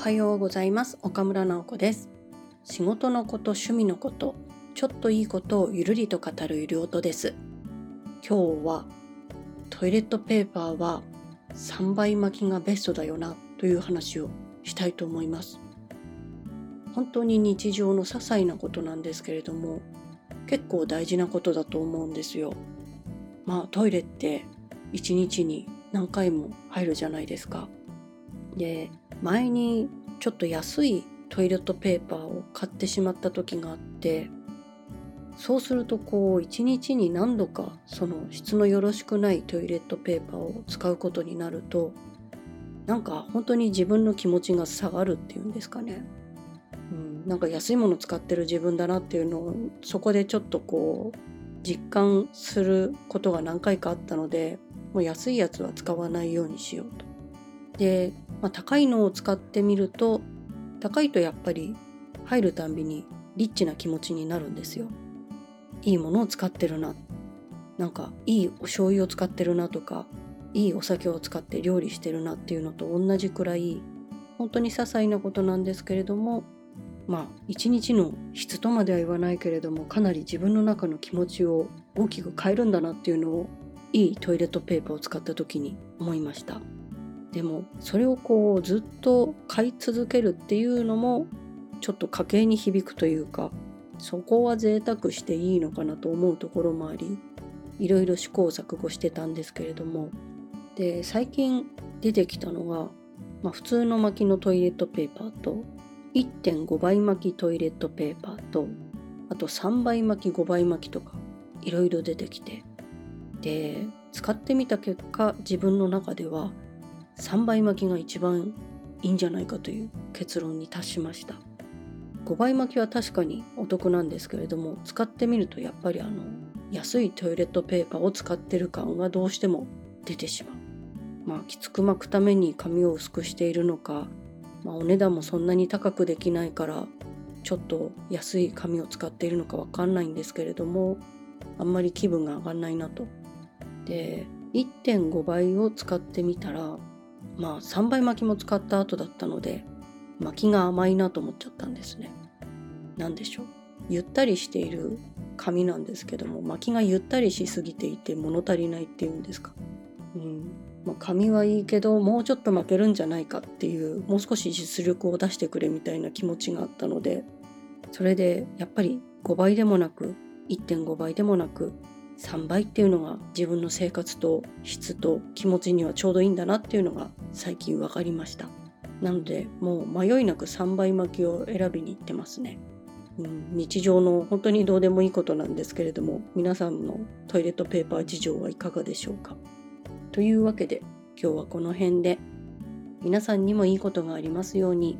はようございます。岡村直子です。仕事のこと趣味のことちょっといいことをゆるりと語るゆる音です。今日はトイレットペーパーは3倍巻きがベストだよなという話をしたいと思います。本当に日常の些細なことなんですけれども結構大事なことだと思うんですよ。まあトイレって1日に何回も入るじゃないですか。で前にちょっと安いトイレットペーパーを買ってしまった時があってそうするとこう一日に何度かその質のよろしくないトイレットペーパーを使うことになるとなんか本当に自分の気持ちが下がるっていうんですかね、うん、なんか安いもの使ってる自分だなっていうのをそこでちょっとこう実感することが何回かあったのでもう安いやつは使わないようにしようと。で、まあ、高いのを使ってみると高いとやっぱり入るたんびにリッチな気持ちになるんですよ。いいものを使ってるななんかいいお醤油を使ってるなとかいいお酒を使って料理してるなっていうのと同じくらい本当に些細なことなんですけれどもまあ一日の質とまでは言わないけれどもかなり自分の中の気持ちを大きく変えるんだなっていうのをいいトイレットペーパーを使った時に思いましたでもそれをこうずっと買い続けるっていうのもちょっと家計に響くというかそこは贅沢していいのかなと思うところもありいろいろ試行錯誤してたんですけれども。で最近出てきたのが、まあ、普通の巻きのトイレットペーパーと1.5倍巻きトイレットペーパーとあと3倍巻き5倍巻きとかいろいろ出てきて。で使ってみた結果自分の中では3倍巻きが一番いいんじゃないかという結論に達しました。5倍巻きは確かにお得なんですけれども使ってみるとやっぱりあの安いトイレットペーパーを使ってる感がどうしても出てしまう。まあきつく巻くために紙を薄くしているのか、まあ、お値段もそんなに高くできないからちょっと安い紙を使っているのかわかんないんですけれどもあんまり気分が上がんないなと。で1.5倍を使ってみたらまあ3倍巻きも使った後だったので巻きが甘いなと思っちゃったんですね。何でしょう？ゆったりしている紙なんですけども巻きがゆったりしすぎていて物足りないっていうんですか？うんまあ、紙はいいけどもうちょっと負けるんじゃないかっていうもう少し実力を出してくれみたいな気持ちがあったのでそれでやっぱり5倍でもなく1.5倍でもなく3倍っていうのが自分の生活と質と気持ちにはちょうどいいんだなっていうのが最近分かりました。なのでもう迷いなく3倍巻きを選びに行ってますね、うん、日常の本当にどうでもいいことなんですけれども皆さんのトイレットペーパー事情はいかがでしょうか？というわけで今日はこの辺で。皆さんにもいいことがありますように。